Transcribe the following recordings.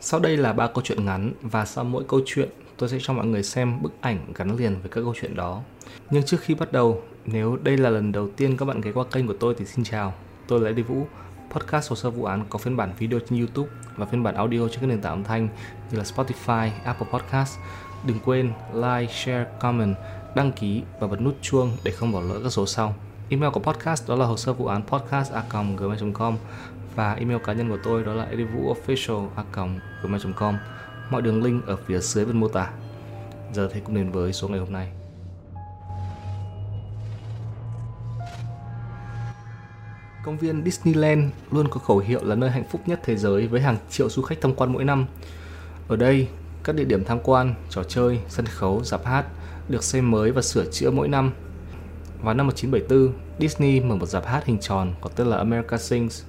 Sau đây là ba câu chuyện ngắn và sau mỗi câu chuyện tôi sẽ cho mọi người xem bức ảnh gắn liền với các câu chuyện đó. Nhưng trước khi bắt đầu, nếu đây là lần đầu tiên các bạn ghé qua kênh của tôi thì xin chào. Tôi là Eddie Vũ, podcast hồ sơ vụ án có phiên bản video trên YouTube và phiên bản audio trên các nền tảng âm thanh như là Spotify, Apple Podcast. Đừng quên like, share, comment, đăng ký và bật nút chuông để không bỏ lỡ các số sau. Email của podcast đó là hồ sơ vụ án podcast.gmail.com và email cá nhân của tôi đó là edivuofficial@gmail.com Mọi đường link ở phía dưới phần mô tả. Giờ thì cũng đến với số ngày hôm nay. Công viên Disneyland luôn có khẩu hiệu là nơi hạnh phúc nhất thế giới với hàng triệu du khách tham quan mỗi năm. Ở đây, các địa điểm tham quan, trò chơi, sân khấu, dạp hát được xây mới và sửa chữa mỗi năm. Vào năm 1974, Disney mở một dạp hát hình tròn có tên là America Sings.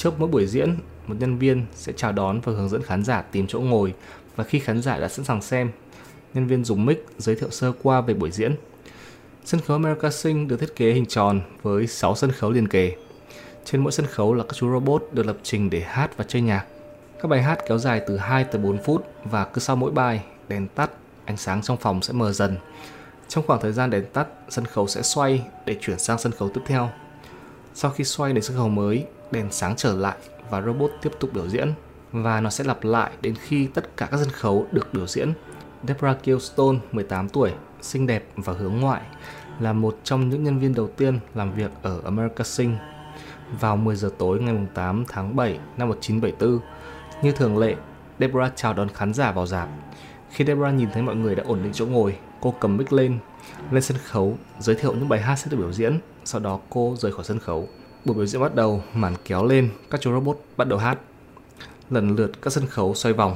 Trước mỗi buổi diễn, một nhân viên sẽ chào đón và hướng dẫn khán giả tìm chỗ ngồi và khi khán giả đã sẵn sàng xem, nhân viên dùng mic giới thiệu sơ qua về buổi diễn. Sân khấu America Sing được thiết kế hình tròn với 6 sân khấu liền kề. Trên mỗi sân khấu là các chú robot được lập trình để hát và chơi nhạc. Các bài hát kéo dài từ 2 tới 4 phút và cứ sau mỗi bài, đèn tắt, ánh sáng trong phòng sẽ mờ dần. Trong khoảng thời gian đèn tắt, sân khấu sẽ xoay để chuyển sang sân khấu tiếp theo. Sau khi xoay đến sân khấu mới, đèn sáng trở lại và robot tiếp tục biểu diễn và nó sẽ lặp lại đến khi tất cả các sân khấu được biểu diễn. Deborah Killstone, 18 tuổi, xinh đẹp và hướng ngoại, là một trong những nhân viên đầu tiên làm việc ở America Sing. Vào 10 giờ tối ngày 8 tháng 7 năm 1974, như thường lệ, Deborah chào đón khán giả vào dạp. Khi Deborah nhìn thấy mọi người đã ổn định chỗ ngồi, cô cầm mic lên, lên sân khấu, giới thiệu những bài hát sẽ được biểu diễn, sau đó cô rời khỏi sân khấu. Buổi biểu diễn bắt đầu, màn kéo lên, các chú robot bắt đầu hát. Lần lượt các sân khấu xoay vòng.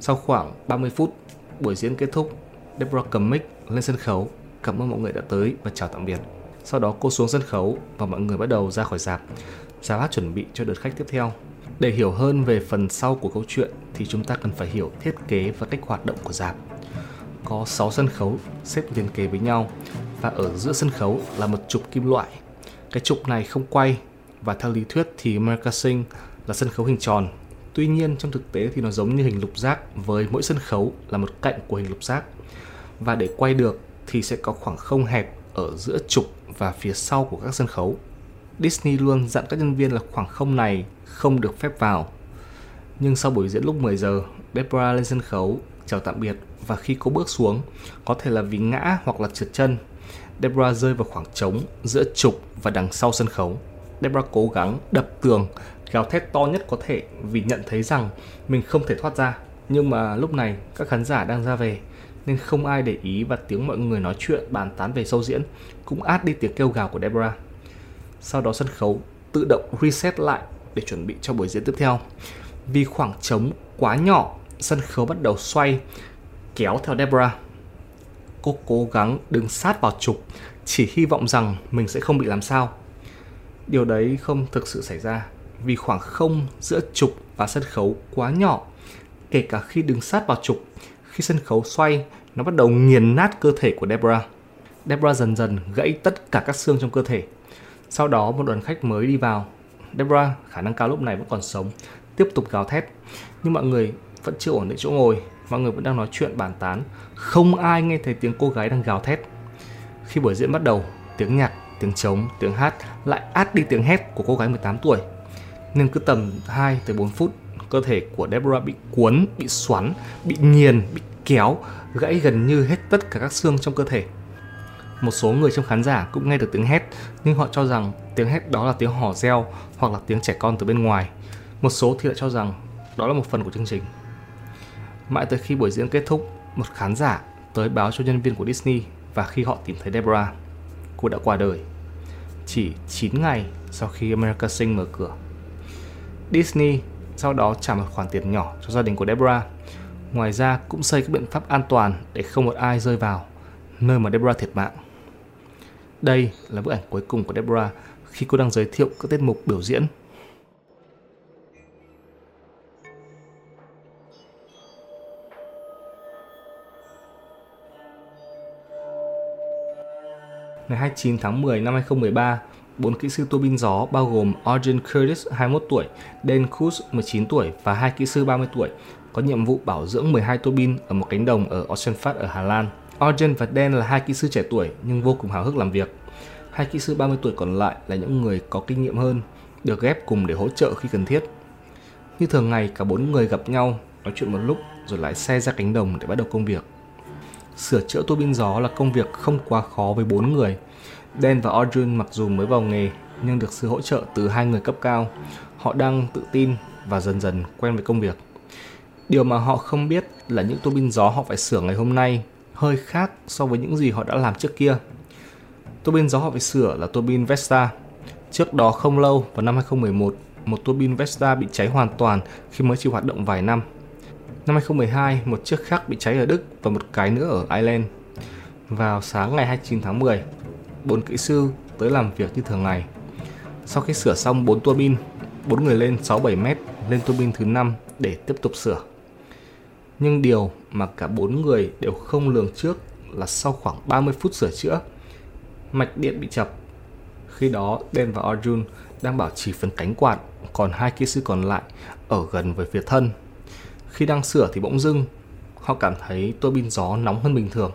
Sau khoảng 30 phút, buổi diễn kết thúc, Deborah cầm mic lên sân khấu, cảm ơn mọi người đã tới và chào tạm biệt. Sau đó cô xuống sân khấu và mọi người bắt đầu ra khỏi dạp. Dạp hát chuẩn bị cho đợt khách tiếp theo. Để hiểu hơn về phần sau của câu chuyện thì chúng ta cần phải hiểu thiết kế và cách hoạt động của dạp. Có 6 sân khấu xếp liền kề với nhau và ở giữa sân khấu là một trục kim loại cái trục này không quay và theo lý thuyết thì America Sing là sân khấu hình tròn. Tuy nhiên trong thực tế thì nó giống như hình lục giác với mỗi sân khấu là một cạnh của hình lục giác. Và để quay được thì sẽ có khoảng không hẹp ở giữa trục và phía sau của các sân khấu. Disney luôn dặn các nhân viên là khoảng không này không được phép vào. Nhưng sau buổi diễn lúc 10 giờ, Deborah lên sân khấu chào tạm biệt và khi cô bước xuống, có thể là vì ngã hoặc là trượt chân, Debra rơi vào khoảng trống giữa trục và đằng sau sân khấu. Debra cố gắng đập tường, gào thét to nhất có thể vì nhận thấy rằng mình không thể thoát ra. Nhưng mà lúc này các khán giả đang ra về nên không ai để ý và tiếng mọi người nói chuyện bàn tán về sâu diễn cũng át đi tiếng kêu gào của Debra. Sau đó sân khấu tự động reset lại để chuẩn bị cho buổi diễn tiếp theo. Vì khoảng trống quá nhỏ, sân khấu bắt đầu xoay kéo theo Debra cô cố gắng đứng sát vào trục, chỉ hy vọng rằng mình sẽ không bị làm sao. Điều đấy không thực sự xảy ra, vì khoảng không giữa trục và sân khấu quá nhỏ. Kể cả khi đứng sát vào trục, khi sân khấu xoay, nó bắt đầu nghiền nát cơ thể của Debra Debra dần dần gãy tất cả các xương trong cơ thể. Sau đó, một đoàn khách mới đi vào. Debra khả năng cao lúc này vẫn còn sống, tiếp tục gào thét. Nhưng mọi người vẫn chưa ổn định chỗ ngồi mọi người vẫn đang nói chuyện, bàn tán. Không ai nghe thấy tiếng cô gái đang gào thét. Khi buổi diễn bắt đầu, tiếng nhạc, tiếng trống, tiếng hát lại át đi tiếng hét của cô gái 18 tuổi. Nên cứ tầm 2 tới 4 phút, cơ thể của Deborah bị cuốn, bị xoắn, bị nghiền, bị kéo, gãy gần như hết tất cả các xương trong cơ thể. Một số người trong khán giả cũng nghe được tiếng hét, nhưng họ cho rằng tiếng hét đó là tiếng hò reo hoặc là tiếng trẻ con từ bên ngoài. Một số thì lại cho rằng đó là một phần của chương trình. Mãi tới khi buổi diễn kết thúc, một khán giả tới báo cho nhân viên của Disney và khi họ tìm thấy Deborah, cô đã qua đời. Chỉ 9 ngày sau khi America Sing mở cửa. Disney sau đó trả một khoản tiền nhỏ cho gia đình của Deborah. Ngoài ra cũng xây các biện pháp an toàn để không một ai rơi vào nơi mà Deborah thiệt mạng. Đây là bức ảnh cuối cùng của Deborah khi cô đang giới thiệu các tiết mục biểu diễn ngày 29 tháng 10 năm 2013, bốn kỹ sư tua bin gió bao gồm Arjun Curtis 21 tuổi, Dan Kuz 19 tuổi và hai kỹ sư 30 tuổi có nhiệm vụ bảo dưỡng 12 tua bin ở một cánh đồng ở Oceanfast ở Hà Lan. Arjun và Dan là hai kỹ sư trẻ tuổi nhưng vô cùng hào hức làm việc. Hai kỹ sư 30 tuổi còn lại là những người có kinh nghiệm hơn, được ghép cùng để hỗ trợ khi cần thiết. Như thường ngày, cả bốn người gặp nhau, nói chuyện một lúc rồi lái xe ra cánh đồng để bắt đầu công việc. Sửa chữa tua bin gió là công việc không quá khó với bốn người. Dan và Arjun mặc dù mới vào nghề nhưng được sự hỗ trợ từ hai người cấp cao. Họ đang tự tin và dần dần quen với công việc. Điều mà họ không biết là những tua bin gió họ phải sửa ngày hôm nay hơi khác so với những gì họ đã làm trước kia. Tua bin gió họ phải sửa là tua bin Vesta. Trước đó không lâu, vào năm 2011, một tua bin Vesta bị cháy hoàn toàn khi mới chỉ hoạt động vài năm. Năm 2012, một chiếc khác bị cháy ở Đức và một cái nữa ở Ireland. Vào sáng ngày 29 tháng 10, bốn kỹ sư tới làm việc như thường ngày. Sau khi sửa xong 4 tua bin, bốn người lên 6-7 mét lên tua bin thứ 5 để tiếp tục sửa. Nhưng điều mà cả bốn người đều không lường trước là sau khoảng 30 phút sửa chữa, mạch điện bị chập. Khi đó, Dan và Arjun đang bảo trì phần cánh quạt, còn hai kỹ sư còn lại ở gần với phía thân. Khi đang sửa thì bỗng dưng, họ cảm thấy tua bin gió nóng hơn bình thường.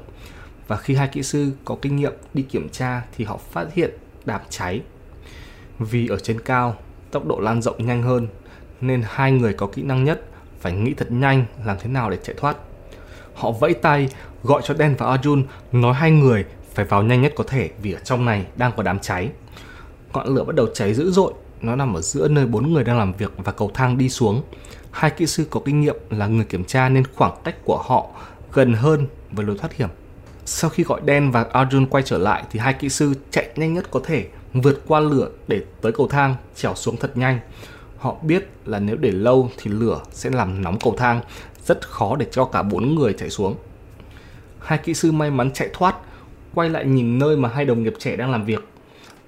Và khi hai kỹ sư có kinh nghiệm đi kiểm tra thì họ phát hiện đám cháy. Vì ở trên cao, tốc độ lan rộng nhanh hơn, nên hai người có kỹ năng nhất phải nghĩ thật nhanh làm thế nào để chạy thoát. Họ vẫy tay gọi cho Dan và Arjun nói hai người phải vào nhanh nhất có thể vì ở trong này đang có đám cháy. Ngọn lửa bắt đầu cháy dữ dội, nó nằm ở giữa nơi bốn người đang làm việc và cầu thang đi xuống. Hai kỹ sư có kinh nghiệm là người kiểm tra nên khoảng cách của họ gần hơn với lối thoát hiểm. Sau khi gọi Dan và Arjun quay trở lại thì hai kỹ sư chạy nhanh nhất có thể vượt qua lửa để tới cầu thang, trèo xuống thật nhanh. Họ biết là nếu để lâu thì lửa sẽ làm nóng cầu thang, rất khó để cho cả bốn người chạy xuống. Hai kỹ sư may mắn chạy thoát, quay lại nhìn nơi mà hai đồng nghiệp trẻ đang làm việc.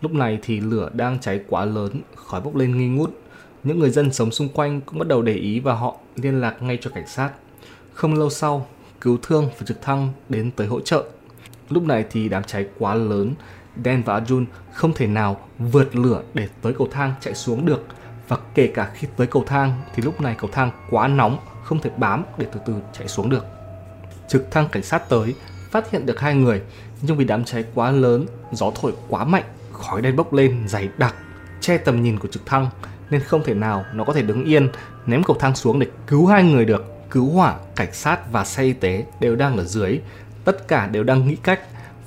Lúc này thì lửa đang cháy quá lớn, khói bốc lên nghi ngút. Những người dân sống xung quanh cũng bắt đầu để ý và họ liên lạc ngay cho cảnh sát. Không lâu sau, cứu thương và trực thăng đến tới hỗ trợ. Lúc này thì đám cháy quá lớn, Dan và Arjun không thể nào vượt lửa để tới cầu thang chạy xuống được và kể cả khi tới cầu thang thì lúc này cầu thang quá nóng không thể bám để từ từ chạy xuống được. Trực thăng cảnh sát tới phát hiện được hai người nhưng vì đám cháy quá lớn, gió thổi quá mạnh, khói đen bốc lên dày đặc che tầm nhìn của trực thăng nên không thể nào nó có thể đứng yên ném cầu thang xuống để cứu hai người được. Cứu hỏa, cảnh sát và xe y tế đều đang ở dưới, tất cả đều đang nghĩ cách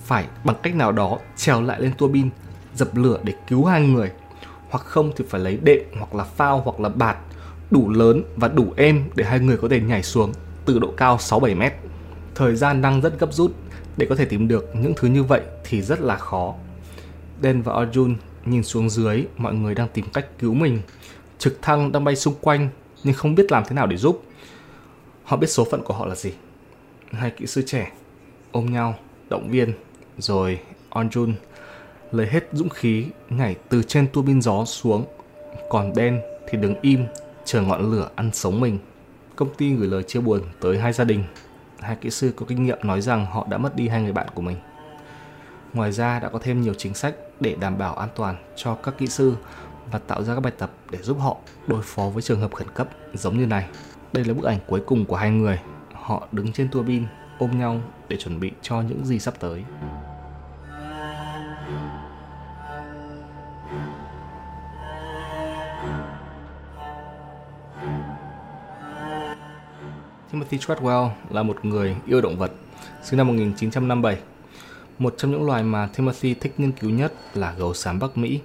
phải bằng cách nào đó trèo lại lên tua bin, dập lửa để cứu hai người hoặc không thì phải lấy đệm hoặc là phao hoặc là bạt đủ lớn và đủ êm để hai người có thể nhảy xuống từ độ cao 6-7 mét. Thời gian đang rất gấp rút để có thể tìm được những thứ như vậy thì rất là khó. Dan và Arjun nhìn xuống dưới mọi người đang tìm cách cứu mình. Trực thăng đang bay xung quanh nhưng không biết làm thế nào để giúp. Họ biết số phận của họ là gì. Hai kỹ sư trẻ ôm nhau, động viên, rồi Onjun lấy hết dũng khí nhảy từ trên tua bin gió xuống còn Ben thì đứng im chờ ngọn lửa ăn sống mình công ty gửi lời chia buồn tới hai gia đình hai kỹ sư có kinh nghiệm nói rằng họ đã mất đi hai người bạn của mình ngoài ra đã có thêm nhiều chính sách để đảm bảo an toàn cho các kỹ sư và tạo ra các bài tập để giúp họ đối phó với trường hợp khẩn cấp giống như này. Đây là bức ảnh cuối cùng của hai người. Họ đứng trên tua bin ôm nhau để chuẩn bị cho những gì sắp tới. Timothy Treadwell là một người yêu động vật, sinh năm 1957. Một trong những loài mà Timothy thích nghiên cứu nhất là gấu xám Bắc Mỹ.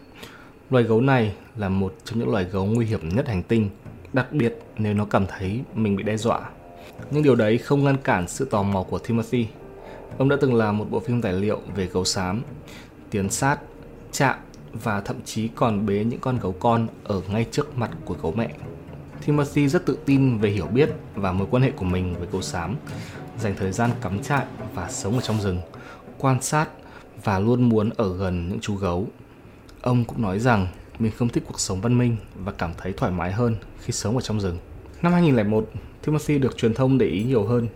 Loài gấu này là một trong những loài gấu nguy hiểm nhất hành tinh, đặc biệt nếu nó cảm thấy mình bị đe dọa. Nhưng điều đấy không ngăn cản sự tò mò của Timothy. Ông đã từng làm một bộ phim tài liệu về gấu xám, tiến sát, chạm và thậm chí còn bế những con gấu con ở ngay trước mặt của gấu mẹ. Timothy rất tự tin về hiểu biết và mối quan hệ của mình với gấu xám, dành thời gian cắm trại và sống ở trong rừng, quan sát và luôn muốn ở gần những chú gấu. Ông cũng nói rằng mình không thích cuộc sống văn minh và cảm thấy thoải mái hơn khi sống ở trong rừng. Năm 2001, Timothy được truyền thông để ý nhiều hơn,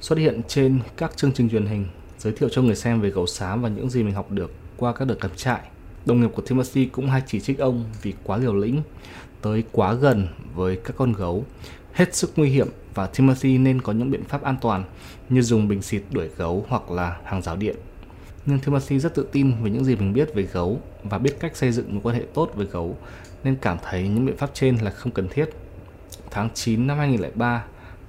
xuất hiện trên các chương trình truyền hình, giới thiệu cho người xem về gấu xám và những gì mình học được qua các đợt cắm trại. Đồng nghiệp của Timothy cũng hay chỉ trích ông vì quá liều lĩnh, tới quá gần với các con gấu, hết sức nguy hiểm và Timothy nên có những biện pháp an toàn như dùng bình xịt đuổi gấu hoặc là hàng rào điện. Nhưng Timothy rất tự tin về những gì mình biết về gấu và biết cách xây dựng một quan hệ tốt với gấu nên cảm thấy những biện pháp trên là không cần thiết. Tháng 9 năm 2003,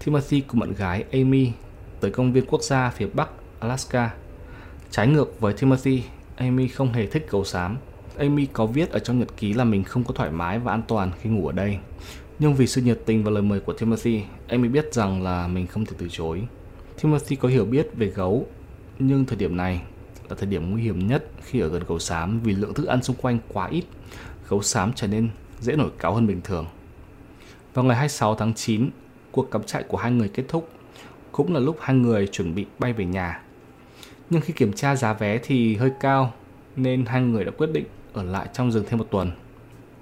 Timothy cùng bạn gái Amy tới công viên quốc gia phía Bắc Alaska. Trái ngược với Timothy, Amy không hề thích gấu xám. Amy có viết ở trong nhật ký là mình không có thoải mái và an toàn khi ngủ ở đây. Nhưng vì sự nhiệt tình và lời mời của Timothy, Amy biết rằng là mình không thể từ chối. Timothy có hiểu biết về gấu, nhưng thời điểm này là thời điểm nguy hiểm nhất khi ở gần gấu xám vì lượng thức ăn xung quanh quá ít. Gấu xám trở nên dễ nổi cáo hơn bình thường. Vào ngày 26 tháng 9, cuộc cắm trại của hai người kết thúc. Cũng là lúc hai người chuẩn bị bay về nhà. Nhưng khi kiểm tra giá vé thì hơi cao, nên hai người đã quyết định ở lại trong rừng thêm một tuần.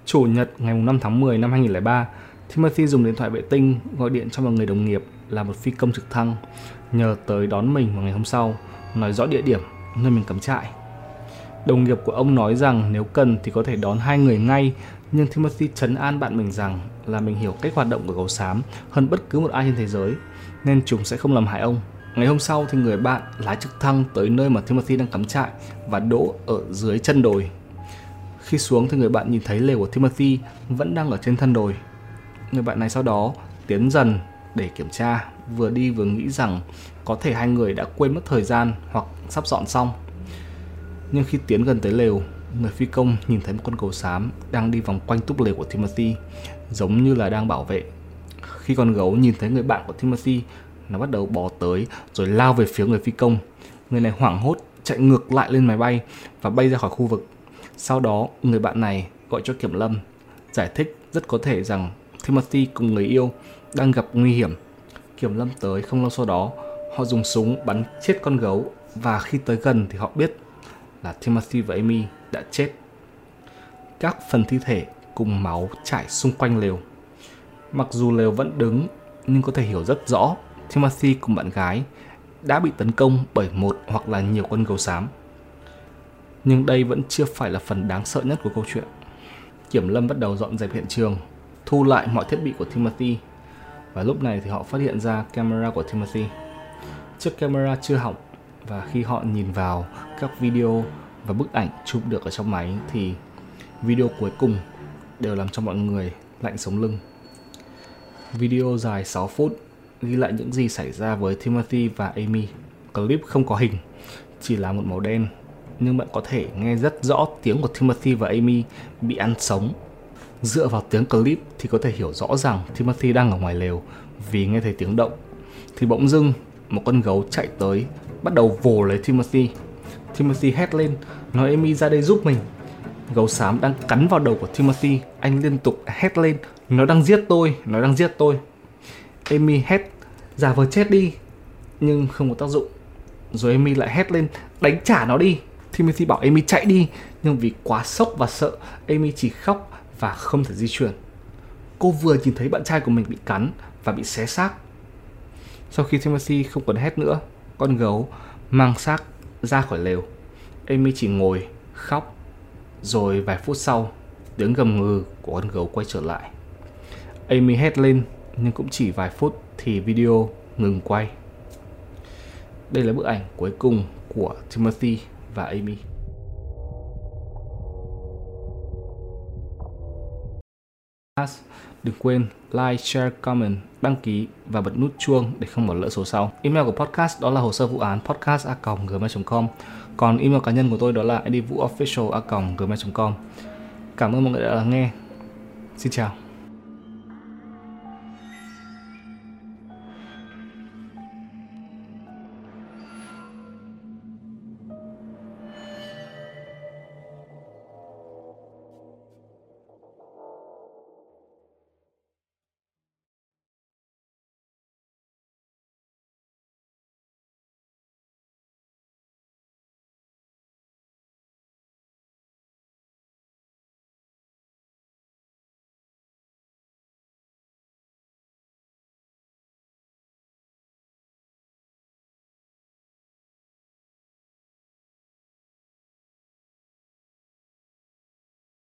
Chủ nhật ngày 5 tháng 10 năm 2003, Timothy dùng điện thoại vệ tinh gọi điện cho một người đồng nghiệp là một phi công trực thăng, nhờ tới đón mình vào ngày hôm sau, nói rõ địa điểm nơi mình cắm trại. Đồng nghiệp của ông nói rằng nếu cần thì có thể đón hai người ngay, nhưng Timothy chấn an bạn mình rằng là mình hiểu cách hoạt động của gấu xám hơn bất cứ một ai trên thế giới, nên chúng sẽ không làm hại ông. Ngày hôm sau thì người bạn lái trực thăng tới nơi mà Timothy đang cắm trại và đỗ ở dưới chân đồi. Khi xuống thì người bạn nhìn thấy lều của Timothy vẫn đang ở trên thân đồi. Người bạn này sau đó tiến dần để kiểm tra, vừa đi vừa nghĩ rằng có thể hai người đã quên mất thời gian hoặc sắp dọn xong. Nhưng khi tiến gần tới lều, người phi công nhìn thấy một con gấu xám đang đi vòng quanh túp lều của Timothy, giống như là đang bảo vệ. Khi con gấu nhìn thấy người bạn của Timothy, nó bắt đầu bò tới rồi lao về phía người phi công. Người này hoảng hốt chạy ngược lại lên máy bay và bay ra khỏi khu vực. Sau đó, người bạn này gọi cho kiểm lâm, giải thích rất có thể rằng Timothy cùng người yêu đang gặp nguy hiểm. Kiểm lâm tới không lâu sau đó, họ dùng súng bắn chết con gấu và khi tới gần thì họ biết là Timothy và Amy đã chết. Các phần thi thể cùng máu chảy xung quanh lều. Mặc dù lều vẫn đứng nhưng có thể hiểu rất rõ Timothy cùng bạn gái đã bị tấn công bởi một hoặc là nhiều con gấu xám. Nhưng đây vẫn chưa phải là phần đáng sợ nhất của câu chuyện. Kiểm lâm bắt đầu dọn dẹp hiện trường, thu lại mọi thiết bị của Timothy và lúc này thì họ phát hiện ra camera của Timothy. Chiếc camera chưa hỏng và khi họ nhìn vào các video và bức ảnh chụp được ở trong máy thì video cuối cùng đều làm cho mọi người lạnh sống lưng. Video dài 6 phút ghi lại những gì xảy ra với Timothy và Amy. Clip không có hình, chỉ là một màu đen, nhưng bạn có thể nghe rất rõ tiếng của Timothy và Amy bị ăn sống. Dựa vào tiếng clip thì có thể hiểu rõ rằng Timothy đang ở ngoài lều vì nghe thấy tiếng động. Thì bỗng dưng một con gấu chạy tới bắt đầu vồ lấy Timothy. Timothy hét lên, nói Amy ra đây giúp mình. Gấu xám đang cắn vào đầu của Timothy, anh liên tục hét lên, nó đang giết tôi, nó đang giết tôi. Amy hét giả vờ chết đi nhưng không có tác dụng rồi Amy lại hét lên đánh trả nó đi Timothy bảo Amy chạy đi nhưng vì quá sốc và sợ Amy chỉ khóc và không thể di chuyển cô vừa nhìn thấy bạn trai của mình bị cắn và bị xé xác sau khi Timothy không còn hét nữa, con gấu mang xác ra khỏi lều Amy chỉ ngồi, khóc, rồi vài phút sau, tiếng gầm ngừ của con gấu quay trở lại Amy hét lên, nhưng cũng chỉ vài phút thì video ngừng quay. Đây là bức ảnh cuối cùng của Timothy và Amy. Đừng quên like, share, comment, đăng ký và bật nút chuông để không bỏ lỡ số sau. Email của podcast đó là hồ sơ vụ án podcast@gmail.com. Còn email cá nhân của tôi đó là edvuofficial@gmail.com. Cảm ơn mọi người đã lắng nghe. Xin chào.